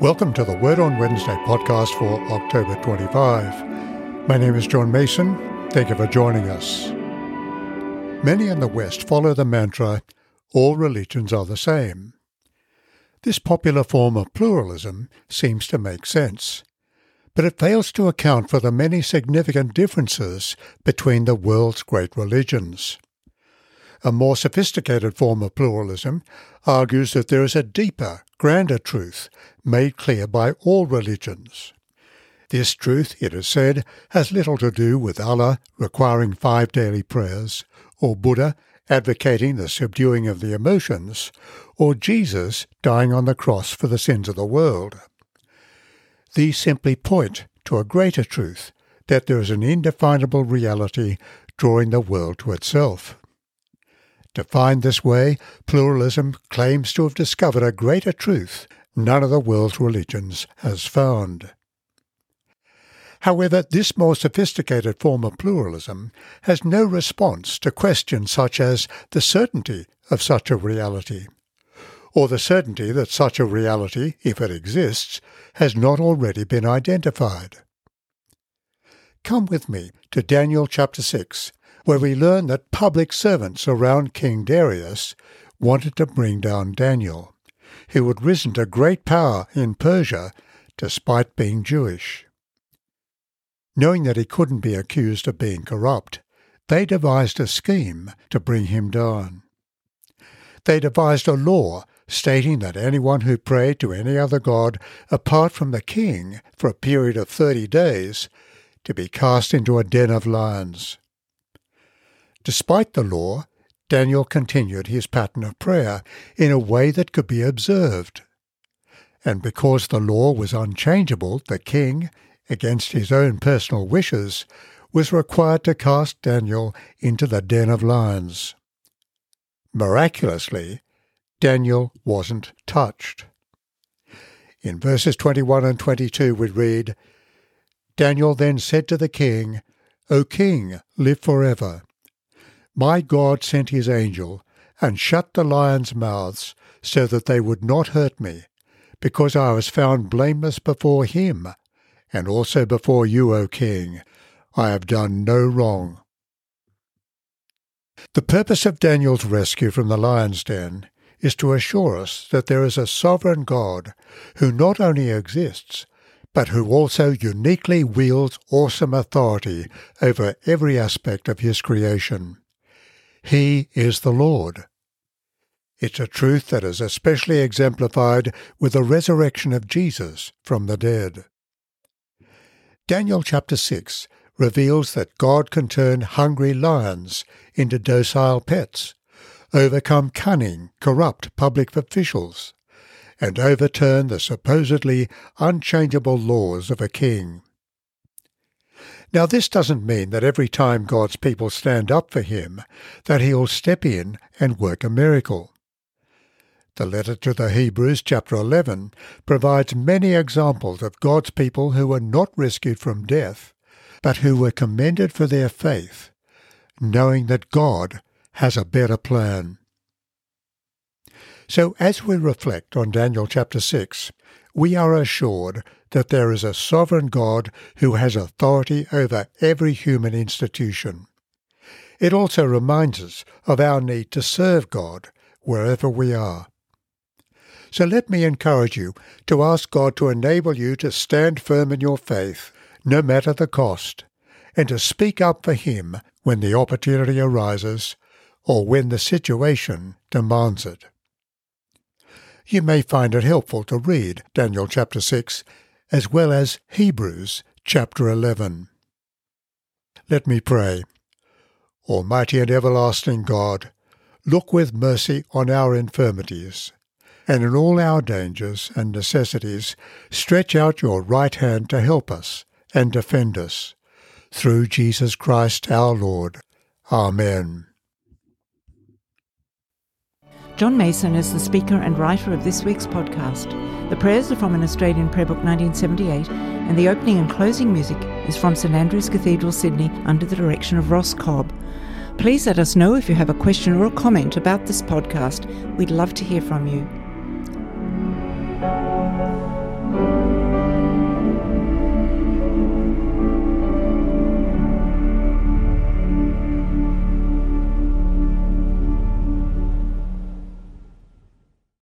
Welcome to the Word on Wednesday podcast for October 25. My name is John Mason. Thank you for joining us. Many in the West follow the mantra, all religions are the same. This popular form of pluralism seems to make sense, but it fails to account for the many significant differences between the world's great religions. A more sophisticated form of pluralism argues that there is a deeper, grander truth made clear by all religions. This truth, it is said, has little to do with Allah requiring five daily prayers, or Buddha advocating the subduing of the emotions, or Jesus dying on the cross for the sins of the world. These simply point to a greater truth that there is an indefinable reality drawing the world to itself. Defined this way, pluralism claims to have discovered a greater truth none of the world's religions has found. However, this more sophisticated form of pluralism has no response to questions such as the certainty of such a reality, or the certainty that such a reality, if it exists, has not already been identified. Come with me to Daniel chapter 6 where we learn that public servants around King Darius wanted to bring down Daniel, who had risen to great power in Persia despite being Jewish. Knowing that he couldn't be accused of being corrupt, they devised a scheme to bring him down. They devised a law stating that anyone who prayed to any other god apart from the king for a period of thirty days to be cast into a den of lions. Despite the law, Daniel continued his pattern of prayer in a way that could be observed. And because the law was unchangeable, the king, against his own personal wishes, was required to cast Daniel into the den of lions. Miraculously, Daniel wasn't touched. In verses 21 and 22 we read, Daniel then said to the king, O king, live forever. My God sent his angel and shut the lions' mouths so that they would not hurt me, because I was found blameless before him, and also before you, O king. I have done no wrong. The purpose of Daniel's rescue from the lion's den is to assure us that there is a sovereign God who not only exists, but who also uniquely wields awesome authority over every aspect of his creation. He is the Lord. It's a truth that is especially exemplified with the resurrection of Jesus from the dead. Daniel chapter 6 reveals that God can turn hungry lions into docile pets, overcome cunning, corrupt public officials, and overturn the supposedly unchangeable laws of a king. Now, this doesn't mean that every time God's people stand up for him, that he'll step in and work a miracle. The letter to the Hebrews, chapter 11, provides many examples of God's people who were not rescued from death, but who were commended for their faith, knowing that God has a better plan. So, as we reflect on Daniel chapter 6, we are assured that there is a sovereign God who has authority over every human institution. It also reminds us of our need to serve God wherever we are. So let me encourage you to ask God to enable you to stand firm in your faith, no matter the cost, and to speak up for Him when the opportunity arises or when the situation demands it you may find it helpful to read Daniel chapter 6 as well as Hebrews chapter 11. Let me pray. Almighty and everlasting God, look with mercy on our infirmities, and in all our dangers and necessities stretch out your right hand to help us and defend us. Through Jesus Christ our Lord. Amen. John Mason is the speaker and writer of this week's podcast. The prayers are from an Australian prayer book 1978, and the opening and closing music is from St Andrew's Cathedral, Sydney, under the direction of Ross Cobb. Please let us know if you have a question or a comment about this podcast. We'd love to hear from you.